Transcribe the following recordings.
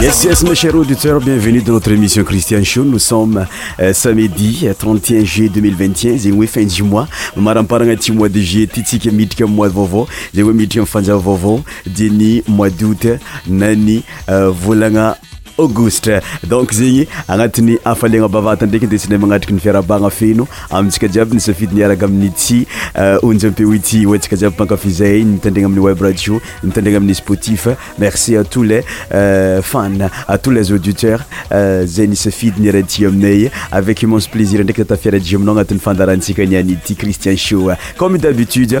Yes, yes, mes chers auditeurs, bienvenue dans notre émission Christian Show. Nous sommes euh, samedi 31 euh, juillet 2021, zegny hoe fin du mois. Maramparagna ty mois de juillet ty tsika midika mois vaovao, zegny hoe midika amin'ny fanjava vaovao, dia ny mois d'août na ny euh, volagna Auguste. Donc zegny agnatin'ny hafaliagna bavata ndraiky dia tsy nahay magnatriky ny fiarahabagna feno amintsika jiaby nisafidy ny hiaraka amin'ity onjampeo ity. Ho antsika jiaby mpankafy zahay mitandregna amin'ny web radio, mitandregna amin'ny spotif. Merci à tous les fans, à tous les auditeurs zay nisafidy ny hiara-dia aminay. Avec immense plaisir ndraiky tatafiara-dia aminao agnatin'ny fandaharantsika niany ity Christian Show comme d'habitude.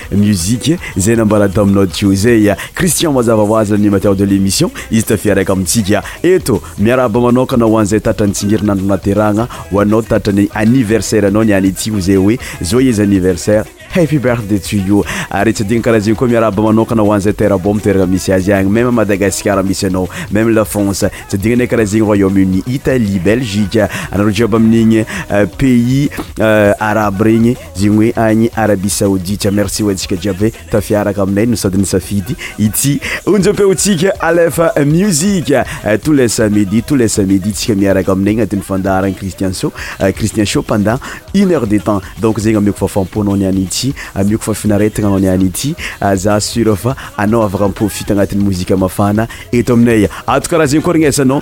musique zay nambara taminao teo zay a Christian mazava ho azy l'animateur de l'émission izy tafi araka amintsika eto miarahaba manokana ho an'izay tatrany tsingerinandro naterahagna ho anao tatrany anniversaire anao ny any tsy ho zay hoe joyeux anniversaire happy birthday to you ary tsy adino karaha zegny koa miarahaba manokana ho an'izay terre bom toeragna misy azy agny même Madagascar misy anao même la France tsy adino ndraiky karaha zegny royaume uni Italie Belgique anareo jiaby amin'igny pays arabe regny Diogne agny Arabie Saoudite. Merci ho antsika jiaby hoe tafiaraka aminay no sady nisafidy ity onjam-peontsika Alefa Music tous les samedis tous les samedis tsika miaraka aminay agnatin'ny fandaharan'i Christian Show euh, Christian Show pendant une heure de temps donc zegny ameko fafam-po anao niany ity ameko fafinaretagna anao niany ity euh, za sûr fa anao afaka miprofite agnatin'ny mozika mafana eto aminay ato karaha zegny koa regnesanao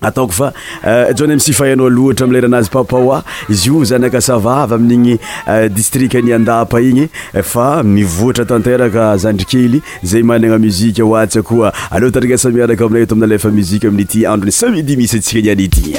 Ataoko fa John MC fa ianao lohatra amin'ny leranazy Papawa izy io zanaka sava avy amin'igny distrikan'i Andapa igny fa mivoatra tanteraka zandrikely zay managna muzika ho atsy koa aleo tandrigasa miaraka aminay eto amin'ny alefa muzika amin'ity andron'ny samedi misy antsika niany ity.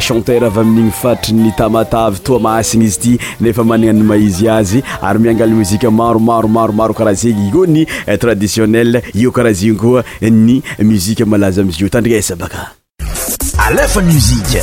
Chanteur avy amin'igny faritry ny Tamatave, Toamasina izy ity nefa managna ny maha izy azy ary miangaly mozika maro maro maro maro karaha zegny, eo ny traditionnel, eo karaha zegny koa ny mozika malaza amizio, tandrigesa baka. Alefa musique.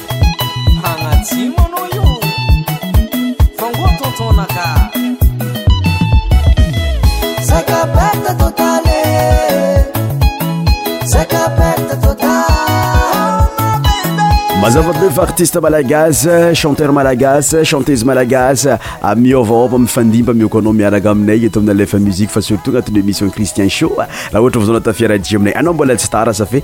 artiste malagasy chanteur malagasy chanteuse malagasy miôvaôva mifandimba mioko anao miaraka aminay eto amina lefa musique fa surtout agnatin'ny émission christian show raha ohatra vao zao natafiarahitsika aminay anao mbola tsy tara safe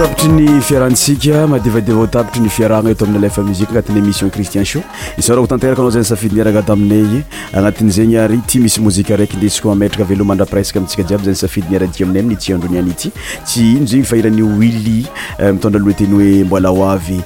tapitry ny fiarantsika madivadiva o tapitry ny fiarahagna eto amin'ny lefa musique agnatin'ny émission christian sho isara ho tanteraka anao zany safidy niaraka taminay agnatin'izegny ary ty misy mozika araiky ndesiko ametraka velomandra presque amintsika jiaby zany safidy niaradika aminay amin'ny tsy androny any ity tsy ino zegny fa iran'io willy eh, mitondra lohateny hoe mbola ho avy